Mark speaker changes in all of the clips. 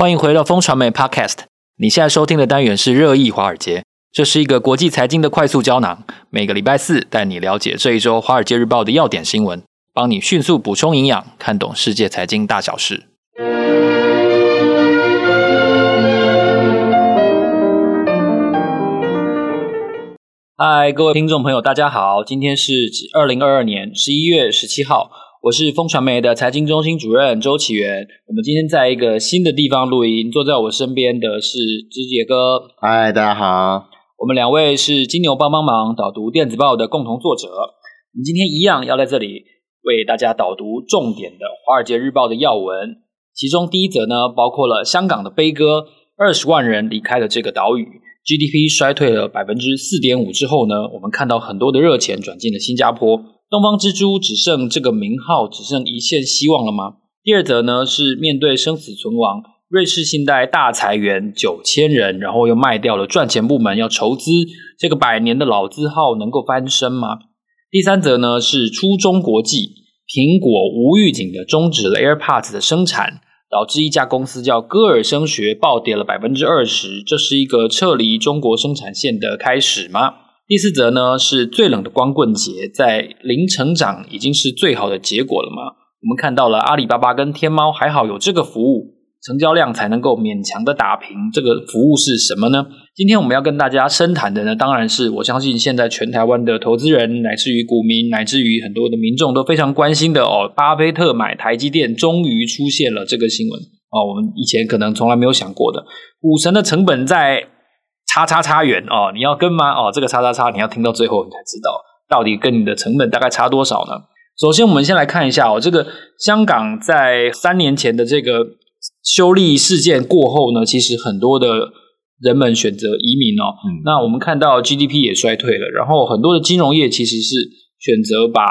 Speaker 1: 欢迎回到风传媒 Podcast。你现在收听的单元是热议华尔街，这是一个国际财经的快速胶囊。每个礼拜四带你了解这一周《华尔街日报》的要点新闻，帮你迅速补充营养，看懂世界财经大小事。嗨，各位听众朋友，大家好，今天是二零二二年十一月十七号。我是风传媒的财经中心主任周启源，我们今天在一个新的地方录音，坐在我身边的是知杰哥。
Speaker 2: 嗨，大家好。
Speaker 1: 我们两位是金牛帮帮忙导读电子报的共同作者。我们今天一样要在这里为大家导读重点的《华尔街日报》的要闻。其中第一则呢，包括了香港的悲歌，二十万人离开了这个岛屿，GDP 衰退了百分之四点五之后呢，我们看到很多的热钱转进了新加坡。东方之珠只剩这个名号，只剩一线希望了吗？第二则呢，是面对生死存亡，瑞士信贷大裁员九千人，然后又卖掉了赚钱部门要筹资，这个百年的老字号能够翻身吗？第三则呢，是初中国际，苹果无预警的终止了 AirPods 的生产，导致一家公司叫歌尔声学暴跌了百分之二十，这是一个撤离中国生产线的开始吗？第四则呢，是最冷的光棍节，在零成长已经是最好的结果了吗？我们看到了阿里巴巴跟天猫还好有这个服务，成交量才能够勉强的打平。这个服务是什么呢？今天我们要跟大家深谈的呢，当然是我相信现在全台湾的投资人，乃至于股民，乃至于很多的民众都非常关心的哦。巴菲特买台积电终于出现了这个新闻哦，我们以前可能从来没有想过的，股神的成本在。叉叉叉元哦，你要跟吗？哦，这个叉叉叉你要听到最后你才知道，到底跟你的成本大概差多少呢？首先，我们先来看一下哦，这个香港在三年前的这个修例事件过后呢，其实很多的人们选择移民哦。嗯，那我们看到 GDP 也衰退了，然后很多的金融业其实是选择把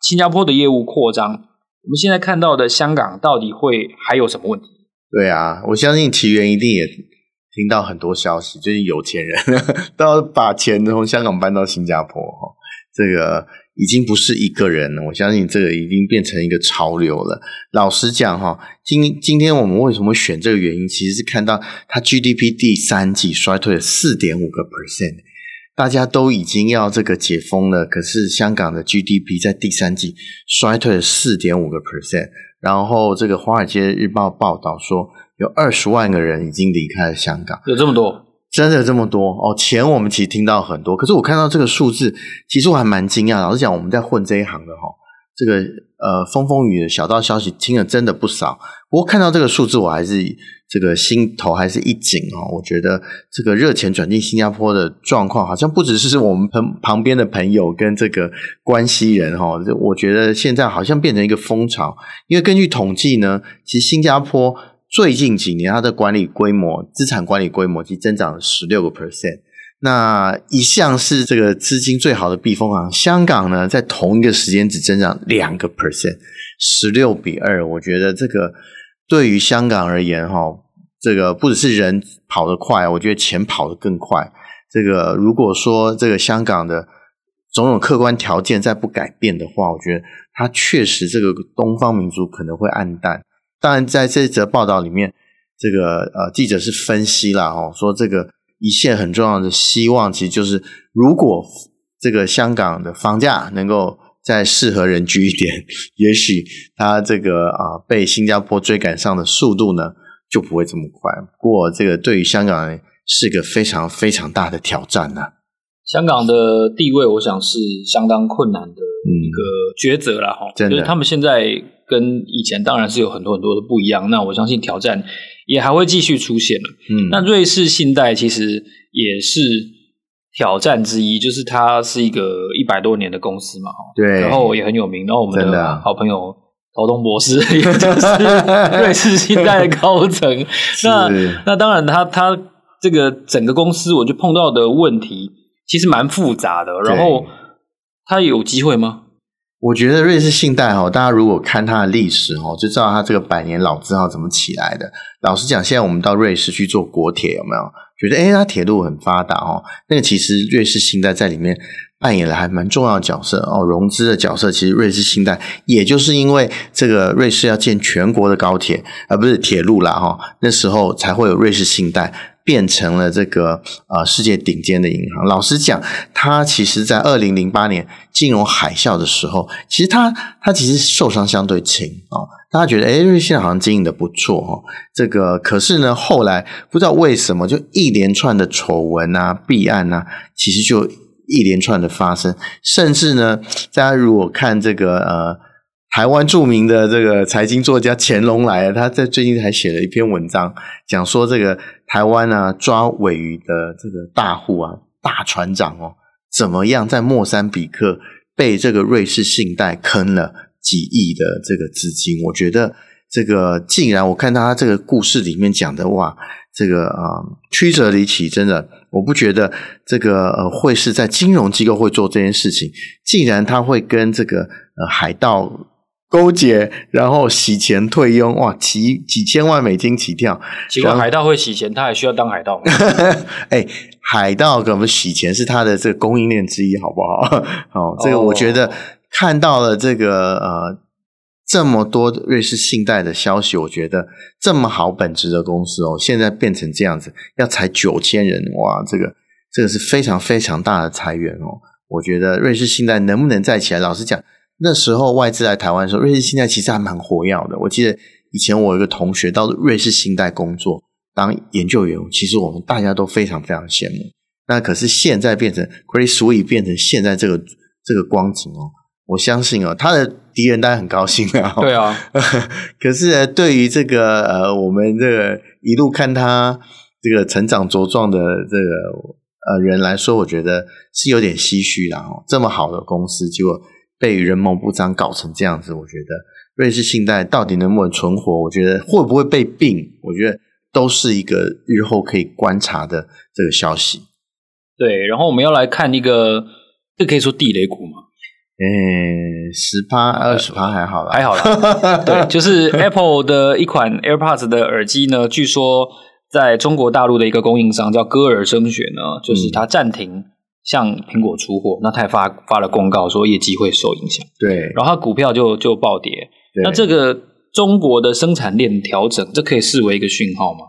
Speaker 1: 新加坡的业务扩张。我们现在看到的香港到底会还有什么问题？
Speaker 2: 对啊，我相信奇源一定也。听到很多消息，就是有钱人 都要把钱从香港搬到新加坡，这个已经不是一个人了。我相信这个已经变成一个潮流了。老实讲，哈，今今天我们为什么选这个原因，其实是看到它 GDP 第三季衰退了四点五个 percent，大家都已经要这个解封了，可是香港的 GDP 在第三季衰退了四点五个 percent，然后这个《华尔街日报》报道说。有二十万个人已经离开了香港，
Speaker 1: 有这么多，
Speaker 2: 真的有这么多哦！钱我们其实听到很多，可是我看到这个数字，其实我还蛮惊讶。老实讲，我们在混这一行的哈，这个呃风风雨的小道消息听了真的不少。不过看到这个数字，我还是这个心头还是一紧哦。我觉得这个热钱转进新加坡的状况，好像不只是我们旁旁边的朋友跟这个关系人哈，我觉得现在好像变成一个风潮。因为根据统计呢，其实新加坡。最近几年，它的管理规模、资产管理规模其实增长了十六个 percent。那一向是这个资金最好的避风港，香港呢，在同一个时间只增长两个 percent，十六比二。我觉得这个对于香港而言，哈，这个不只是人跑得快，我觉得钱跑得更快。这个如果说这个香港的种种客观条件再不改变的话，我觉得它确实这个东方明珠可能会暗淡。当然，在这则报道里面，这个呃记者是分析了哦，说这个一线很重要的希望，其实就是如果这个香港的房价能够再适合人居一点，也许它这个啊、呃、被新加坡追赶上的速度呢就不会这么快。不过，这个对于香港人是个非常非常大的挑战呢、啊。
Speaker 1: 香港的地位，我想是相当困难的一个抉择了哈。就是他们现在跟以前当然是有很多很多的不一样。那我相信挑战也还会继续出现了。嗯，那瑞士信贷其实也是挑战之一，就是它是一个一百多年的公司嘛。
Speaker 2: 对，
Speaker 1: 然后也很有名。然后我们的好朋友陶东博士，也就是 瑞士信贷的高层。那那当然他，他他这个整个公司，我就碰到的问题。其实蛮复杂的，然后他有机会吗？
Speaker 2: 我觉得瑞士信贷哈，大家如果看它的历史哈，就知道它这个百年老字号怎么起来的。老实讲，现在我们到瑞士去坐国铁，有没有觉得诶它铁路很发达哦？那个其实瑞士信贷在里面扮演了还蛮重要的角色哦，融资的角色。其实瑞士信贷也就是因为这个瑞士要建全国的高铁，而、不是铁路啦哈、那时候才会有瑞士信贷变成了这个呃世界顶尖的银行。老实讲，它其实在二零零八年金融海啸的时候，其实它它其实受伤相对轻啊、大家觉得，哎，瑞信好像经营的不错哦。这个可是呢，后来不知道为什么，就一连串的丑闻啊、弊案啊，其实就一连串的发生。甚至呢，大家如果看这个呃，台湾著名的这个财经作家乾隆来，他在最近还写了一篇文章，讲说这个台湾啊抓尾鱼的这个大户啊、大船长哦，怎么样在莫桑比克被这个瑞士信贷坑了。几亿的这个资金，我觉得这个竟然我看到他这个故事里面讲的哇，这个啊、曲折离奇，真的我不觉得这个呃会是在金融机构会做这件事情。既然他会跟这个呃海盗勾结，然后洗钱退佣，哇，几几千万美金起跳。
Speaker 1: 结果海盗会洗钱，他还需要当海盗吗？
Speaker 2: 哎，海盗可不洗钱是他的这个供应链之一，好不好？好，这个我觉得。看到了这个呃这么多瑞士信贷的消息，我觉得这么好本质的公司哦，现在变成这样子，要裁九千人，哇，这个这个是非常非常大的裁员哦。我觉得瑞士信贷能不能再起来？老实讲，那时候外资来台湾的时候，瑞士信贷其实还蛮活跃的。我记得以前我有一个同学到瑞士信贷工作当研究员，其实我们大家都非常非常羡慕。那可是现在变成 Credit Suisse 变成现在这个这个光景哦。我相信哦，他的敌人当然很高兴啊。
Speaker 1: 对啊，
Speaker 2: 可是呢，对于这个呃，我们这个一路看他这个成长茁壮的这个呃人来说，我觉得是有点唏嘘的哦。这么好的公司，结果被人蒙不臧搞成这样子，我觉得瑞士信贷到底能不能存活？我觉得会不会被并？我觉得都是一个日后可以观察的这个消息。
Speaker 1: 对，然后我们要来看一个，这可以说地雷股吗？
Speaker 2: 嗯，十趴二十趴还好啦，
Speaker 1: 还好啦。对，就是 Apple 的一款 AirPods 的耳机呢，据说在中国大陆的一个供应商叫歌尔声学呢，就是它暂停向苹果出货，嗯、那他也发发了公告说业绩会受影响。
Speaker 2: 对，
Speaker 1: 然后他股票就就暴跌。那这个中国的生产链调整，这可以视为一个讯号吗？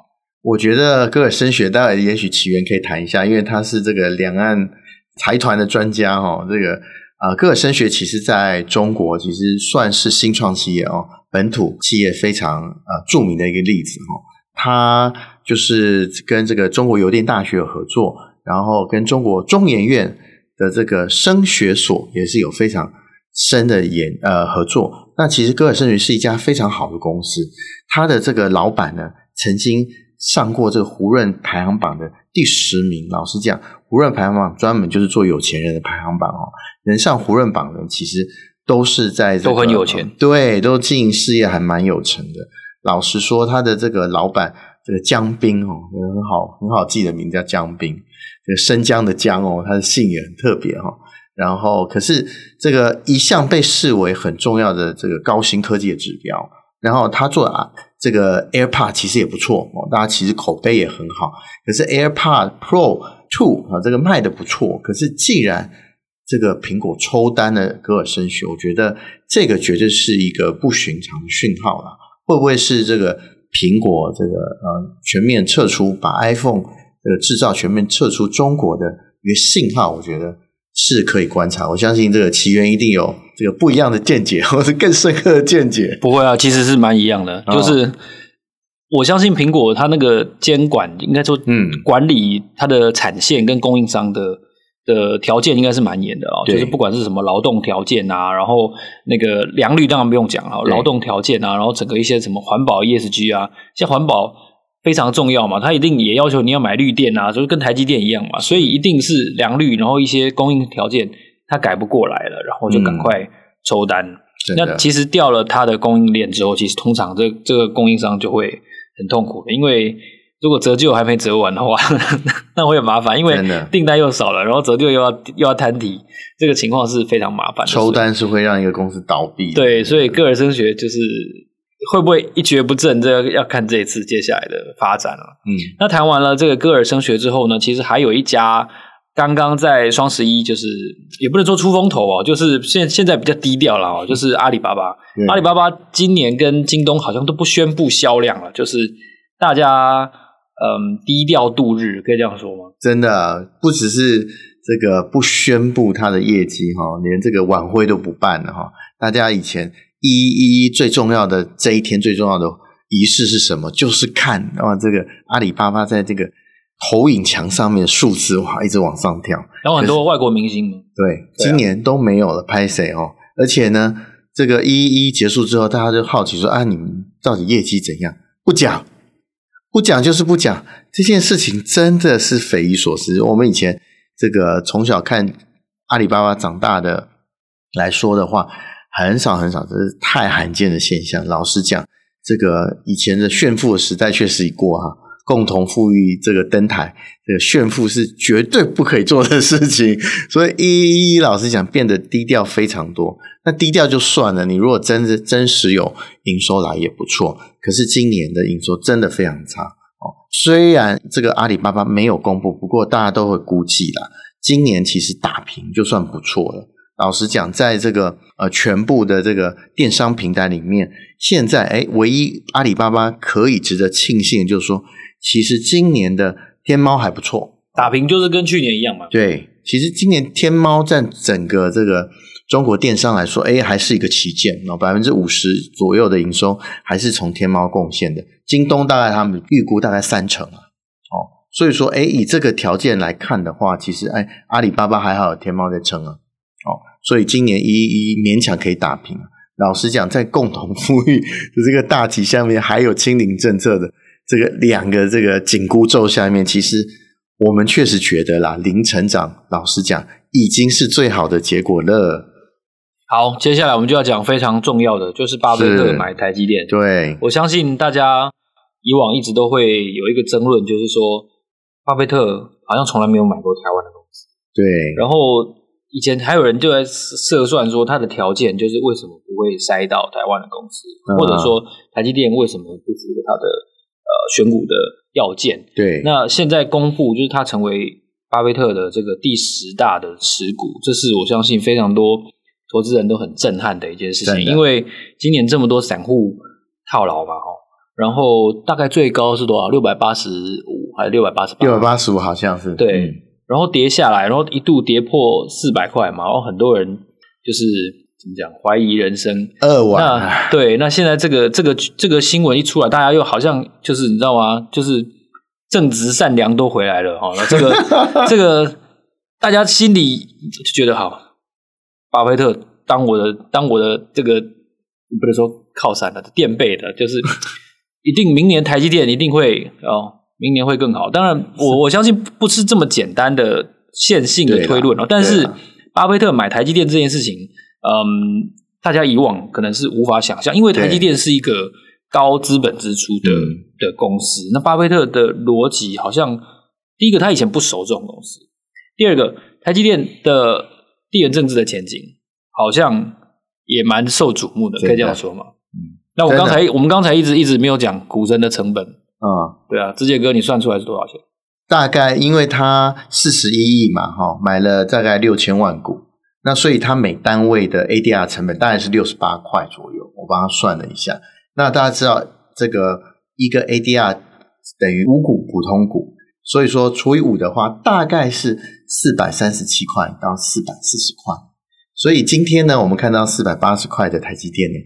Speaker 2: 我觉得戈尔森学待会也许起源可以谈一下，因为他是这个两岸财团的专家哈，这个。啊，戈尔森学其实在中国其实算是新创企业哦，本土企业非常呃著名的一个例子哈。他就是跟这个中国邮电大学有合作，然后跟中国中研院的这个声学所也是有非常深的研呃合作。那其实歌尔声学是一家非常好的公司，它的这个老板呢曾经上过这个胡润排行榜的第十名。老实讲，胡润排行榜专门就是做有钱人的排行榜哦。能上胡润榜的，其实都是在、这个、
Speaker 1: 都很有钱，
Speaker 2: 对，都经营事业还蛮有成的。老实说，他的这个老板这个江彬哦，很好很好记的名字叫江彬，这个生姜的姜哦，他的姓也很特别哈、哦。然后，可是这个一向被视为很重要的这个高新科技的指标。然后他做啊，这个 AirPod 其实也不错哦，大家其实口碑也很好。可是 AirPod Pro Two 啊，这个卖的不错。可是既然这个苹果抽单的歌尔声学，我觉得这个绝对是一个不寻常的讯号了。会不会是这个苹果这个呃全面撤出，把 iPhone 这个制造全面撤出中国的一个信号？我觉得是可以观察。我相信这个奇缘一定有这个不一样的见解，或者更深刻的见解。
Speaker 1: 不会啊，其实是蛮一样的。就是我相信苹果它那个监管，应该说嗯，管理它的产线跟供应商的。的条件应该是蛮严的哦，就是不管是什么劳动条件啊，然后那个良率当然不用讲啊，对劳动条件啊，然后整个一些什么环保 ESG 啊，像环保非常重要嘛，它一定也要求你要买绿电啊，就是跟台积电一样嘛，所以一定是良率，然后一些供应条件它改不过来了，然后就赶快抽单。嗯、那其实掉了它的供应链之后，其实通常这这个供应商就会很痛苦的，因为。如果折旧还没折完的话，那会很麻烦，因为订单又少了，然后折旧又要又要摊提，这个情况是非常麻烦的。
Speaker 2: 抽单是会让一个公司倒闭。
Speaker 1: 对，所以歌尔声学就是会不会一蹶不振，这个要看这一次接下来的发展了。嗯，那谈完了这个歌尔声学之后呢，其实还有一家刚刚在双十一，就是也不能说出风头哦，就是现现在比较低调了哦，就是阿里巴巴，嗯、阿里巴巴今年跟京东好像都不宣布销量了，就是大家嗯低调度日，可以这样说吗？
Speaker 2: 真的不只是这个不宣布他的业绩哈，连这个晚会都不办了哈。大家以前一一一最重要的这一天最重要的仪式是什么？就是看啊这个阿里巴巴在这个。投影墙上面的数字哇，一直往上跳，
Speaker 1: 然后很多外国明星对，
Speaker 2: 对，今年都没有了，拍谁哦？而且呢，这个一一结束之后，大家就好奇说啊，你们到底业绩怎样？不讲，不讲就是不讲。这件事情真的是匪夷所思。我们以前这个从小看阿里巴巴长大的来说的话，很少很少，这是太罕见的现象。老实讲，这个以前的炫富的时代确实已过哈。共同富裕这个登台，这个炫富是绝对不可以做的事情，所以一一老实讲变得低调非常多。那低调就算了，你如果真的真实有营收来也不错。可是今年的营收真的非常差哦。虽然这个阿里巴巴没有公布，不过大家都会估计啦，今年其实打平就算不错了。老实讲，在这个呃全部的这个电商平台里面，现在诶唯一阿里巴巴可以值得庆幸就是说。其实今年的天猫还不错，
Speaker 1: 打平就是跟去年一样嘛。
Speaker 2: 对，其实今年天猫占整个这个中国电商来说，哎，还是一个旗舰哦，百分之五十左右的营收还是从天猫贡献的。京东大概他们预估大概三成啊，哦，所以说，哎，以这个条件来看的话，其实哎，阿里巴巴还好有天猫在撑啊，哦，所以今年一一勉强可以打平。老实讲，在共同富裕的这个大旗下面，还有清零政策的。这个两个这个紧箍咒下面，其实我们确实觉得啦，零成长，老实讲，已经是最好的结果了。
Speaker 1: 好，接下来我们就要讲非常重要的，就是巴菲特买台积电。
Speaker 2: 对，
Speaker 1: 我相信大家以往一直都会有一个争论，就是说，巴菲特好像从来没有买过台湾的公司。
Speaker 2: 对，
Speaker 1: 然后以前还有人就在测算说，他的条件就是为什么不会塞到台湾的公司，嗯、或者说台积电为什么不符合他的。呃，选股的要件。
Speaker 2: 对，
Speaker 1: 那现在公布就是它成为巴菲特的这个第十大的持股，这是我相信非常多投资人都很震撼的一件事情。因为今年这么多散户套牢嘛，哦，然后大概最高是多少？六百八十五还是六百八十八？
Speaker 2: 六百八十五好像是。
Speaker 1: 对，嗯，然后跌下来，然后一度跌破四百块嘛，然后很多人就是。怎么讲？怀疑人生。
Speaker 2: 二万。
Speaker 1: 那对，那现在这个这个这个新闻一出来，大家又好像就是你知道吗？就是正直善良都回来了哈。那这个 这个大家心里就觉得好，巴菲特当我的当我的这个不能说靠山了，垫背的，就是 一定明年台积电一定会哦，明年会更好。当然我，我我相信不是这么简单的线性的推论哦。但是巴菲特买台积电这件事情。嗯，大家以往可能是无法想象，因为台积电是一个高资本支出的的公司。那巴菲特的逻辑好像，第一个他以前不熟这种公司，第二个台积电的地缘政治的前景好像也蛮受瞩目的，可以这样说吗？嗯。那我刚才我们刚才一直一直没有讲股神的成本啊，嗯、对啊，志杰哥，你算出来是多少钱？
Speaker 2: 大概因为他四十一亿嘛，哈，买了大概六千万股。那所以它每单位的 ADR 成本大概是六十八块左右，我帮他算了一下。那大家知道这个一个 ADR 等于五股普通股，所以说除以五的话，大概是四百三十七块到四百四十块。所以今天呢，我们看到四百八十块的台积电呢，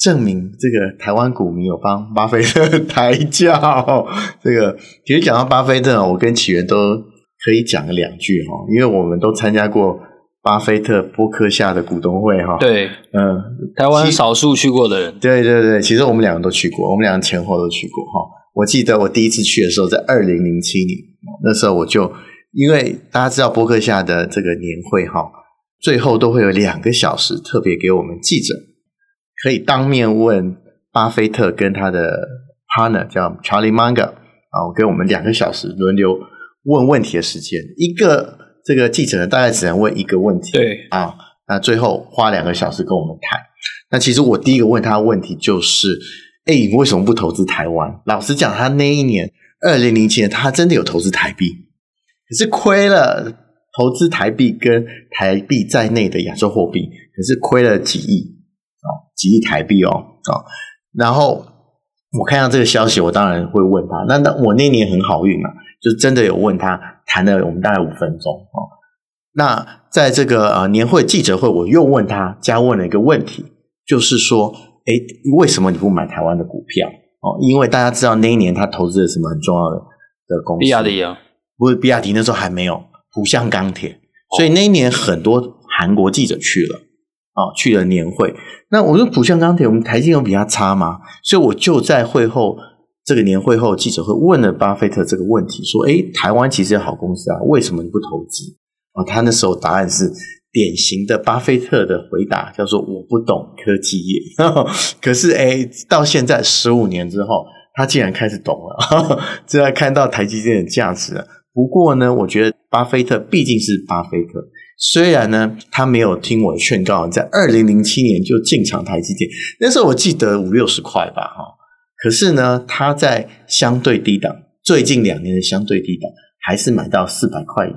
Speaker 2: 证明这个台湾股民有帮巴菲特 抬轿。这个其实讲到巴菲特，我跟启源都可以讲个两句哈，因为我们都参加过。巴菲特伯克夏的股东会哈，
Speaker 1: 对，嗯，台湾少数去过的人，
Speaker 2: 对对对，其实我们两个都去过，我们两个前后都去过哈。我记得我第一次去的时候在二零零七年，那时候我就因为大家知道伯克夏的这个年会哈，最后都会有两个小时特别给我们记者可以当面问巴菲特跟他的 partner 叫 Charlie Munger 啊，我给我们两个小时轮流问问题的时间，一个。这个记者呢，大概只能问一个问题，
Speaker 1: 对
Speaker 2: 啊，那最后花两个小时跟我们谈。那其实我第一个问他的问题就是：哎，你为什么不投资台湾？老实讲，他那一年二零零七年，他真的有投资台币，可是亏了投资台币跟台币在内的亚洲货币，可是亏了几亿哦，几亿台币哦，哦，然后我看到这个消息，我当然会问他。那那我那年很好运啊，就真的有问他，谈了我们大概五分钟哦。那在这个呃年会记者会，我又问他，加问了一个问题，就是说，哎，为什么你不买台湾的股票？哦，因为大家知道那一年他投资了什么很重要的的公司，
Speaker 1: 比亚迪啊，
Speaker 2: 不是比亚迪，那时候还没有。浦项钢铁，所以那一年很多韩国记者去了，哦，去了年会。那我说浦项钢铁，我们台积有比它差吗？所以我就在会后这个年会后记者会问了巴菲特这个问题，说：“诶，台湾其实有好公司啊，为什么你不投资？”啊，他那时候答案是典型的巴菲特的回答，叫做“我不懂科技业”。可是诶，到现在十五年之后，他竟然开始懂了，这要看到台积电的价值了。不过呢，我觉得巴菲特毕竟是巴菲特，虽然呢，他没有听我的劝告，在二零零七年就进场台积电，那时候我记得五六十块吧，哈。可是呢，他在相对低档，最近两年的相对低档，还是买到四百块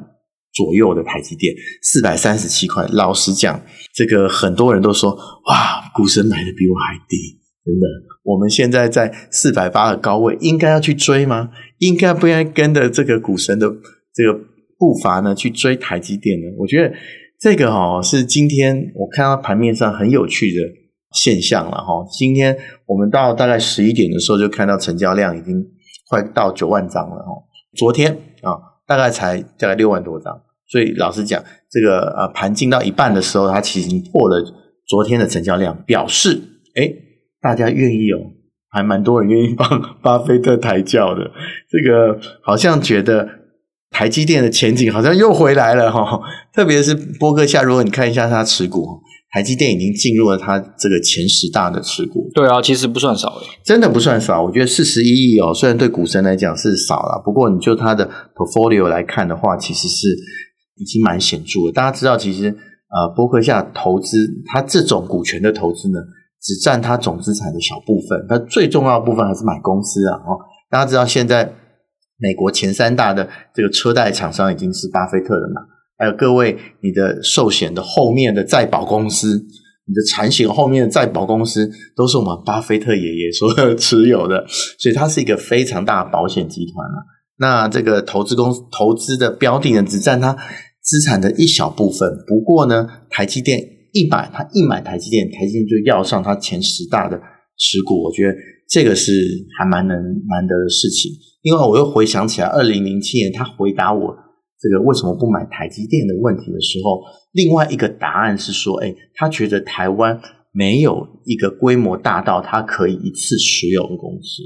Speaker 2: 左右的台积电，四百三十七块。老实讲，这个很多人都说，哇，股神买的比我还低。真的，我们现在在四百八的高位，应该要去追吗？应该不应该跟着这个股神的这个步伐呢去追台积电呢？我觉得这个哦是今天我看到盘面上很有趣的现象了哈。今天我们到大概十一点的时候，就看到成交量已经快到九万张了哈。昨天啊，大概才大概六万多张，所以老实讲，这个呃盘进到一半的时候，它其实破了昨天的成交量，表示诶大家愿意哦，还蛮多人愿意帮巴菲特抬轿的。这个好像觉得台积电的前景好像又回来了哈。特别是波克夏，如果你看一下他持股，台积电已经进入了它这个前十大的持股。
Speaker 1: 对啊，其实不算少诶，
Speaker 2: 真的不算少。我觉得四十一亿哦，虽然对股神来讲是少了，不过你就它的 portfolio 来看的话，其实是已经蛮显著的。大家知道，其实呃，伯克夏投资它这种股权的投资呢。只占它总资产的小部分，它最重要的部分还是买公司啊！哦，大家知道现在美国前三大的这个车贷厂商已经是巴菲特的嘛？还有各位，你的寿险的后面的再保公司，你的产险后面的再保公司，都是我们巴菲特爷爷所 持有的，所以它是一个非常大的保险集团啊。那这个投资公投资的标的呢，只占它资产的一小部分。不过呢，台积电。一买，他一买台积电，台积电就要上他前十大的持股，我觉得这个是还蛮能难得的事情。另外，我又回想起来，二零零七年他回答我这个为什么不买台积电的问题的时候，另外一个答案是说，哎，他觉得台湾没有一个规模大到他可以一次持有的公司。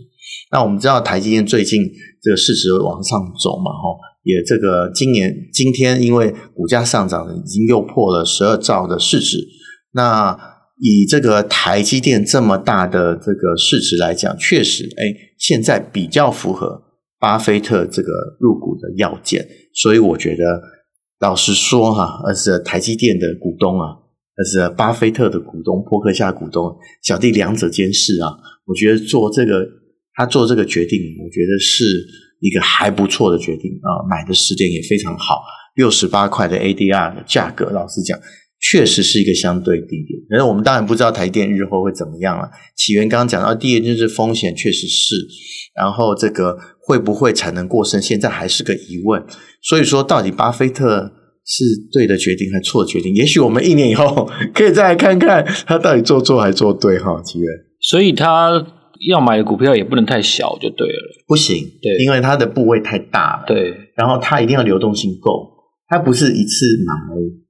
Speaker 2: 那我们知道台积电最近这个市值往上走嘛，哈。也这个今年今天因为股价上涨，已经又破了十二兆的市值。那以这个台积电这么大的这个市值来讲，确实，哎，现在比较符合巴菲特这个入股的要件。所以我觉得，老实说哈，而是台积电的股东啊，而是巴菲特的股东，波克夏股东，小弟两者兼是啊。我觉得做这个，他做这个决定，我觉得是。一个还不错的决定啊，买的时点也非常好，六十八块的 ADR 的价格，老实讲，确实是一个相对低点。但是我们当然不知道台电日后会怎么样了。起源刚刚讲到，第一就是风险确实是，然后这个会不会产能过剩，现在还是个疑问。所以说，到底巴菲特是对的决定还是错的决定？也许我们一年以后 可以再来看看他到底做错还做对哈。起源，
Speaker 1: 所以他。要买的股票也不能太小，就对了。
Speaker 2: 不行，对，因为他的部位太大了。
Speaker 1: 对，
Speaker 2: 然后他一定要流动性够，他不是一次买。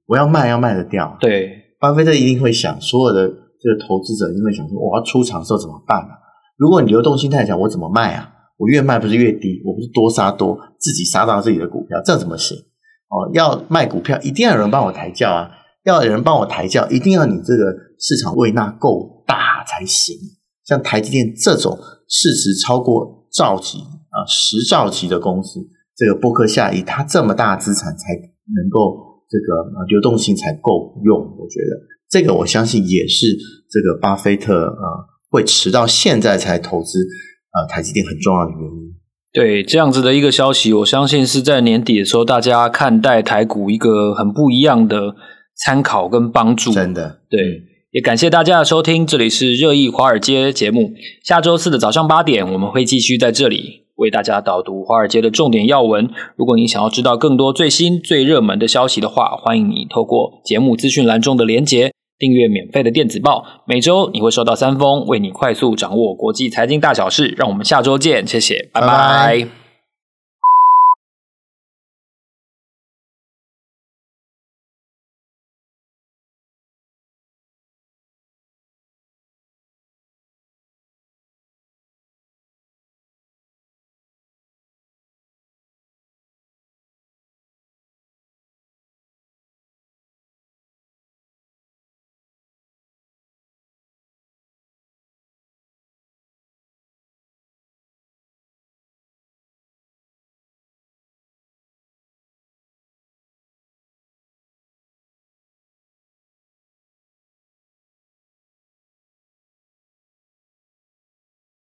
Speaker 2: 我要卖，要卖得掉。
Speaker 1: 对，
Speaker 2: 巴菲特一定会想，所有的这个投资者一定会想说：我要出场的时候怎么办啊？如果你流动性太小，我怎么卖啊？我越卖不是越低？我不是多杀多，自己杀到自己的股票，这怎么行？哦，要卖股票，一定要有人帮我抬轿啊！要有人帮我抬轿，一定要你这个市场位纳够大才行。像台积电这种市值超过兆级啊，十兆级的公司，这个波克夏以它这么大资产才能够这个流动性才够用，我觉得这个我相信也是这个巴菲特啊会迟到现在才投资啊台积电很重要的原因。
Speaker 1: 对，这样子的一个消息，我相信是在年底的时候，大家看待台股一个很不一样的参考跟帮助。
Speaker 2: 真的，
Speaker 1: 对，也感谢大家的收听，这里是热议华尔街节目。下周四的早上八点，我们会继续在这里为大家导读华尔街的重点要闻。如果你想要知道更多最新最热门的消息的话，欢迎你透过节目资讯栏中的连结。订阅免费的电子报，每周你会收到三封，为你快速掌握国际财经大小事。让我们下周见，谢谢，拜拜。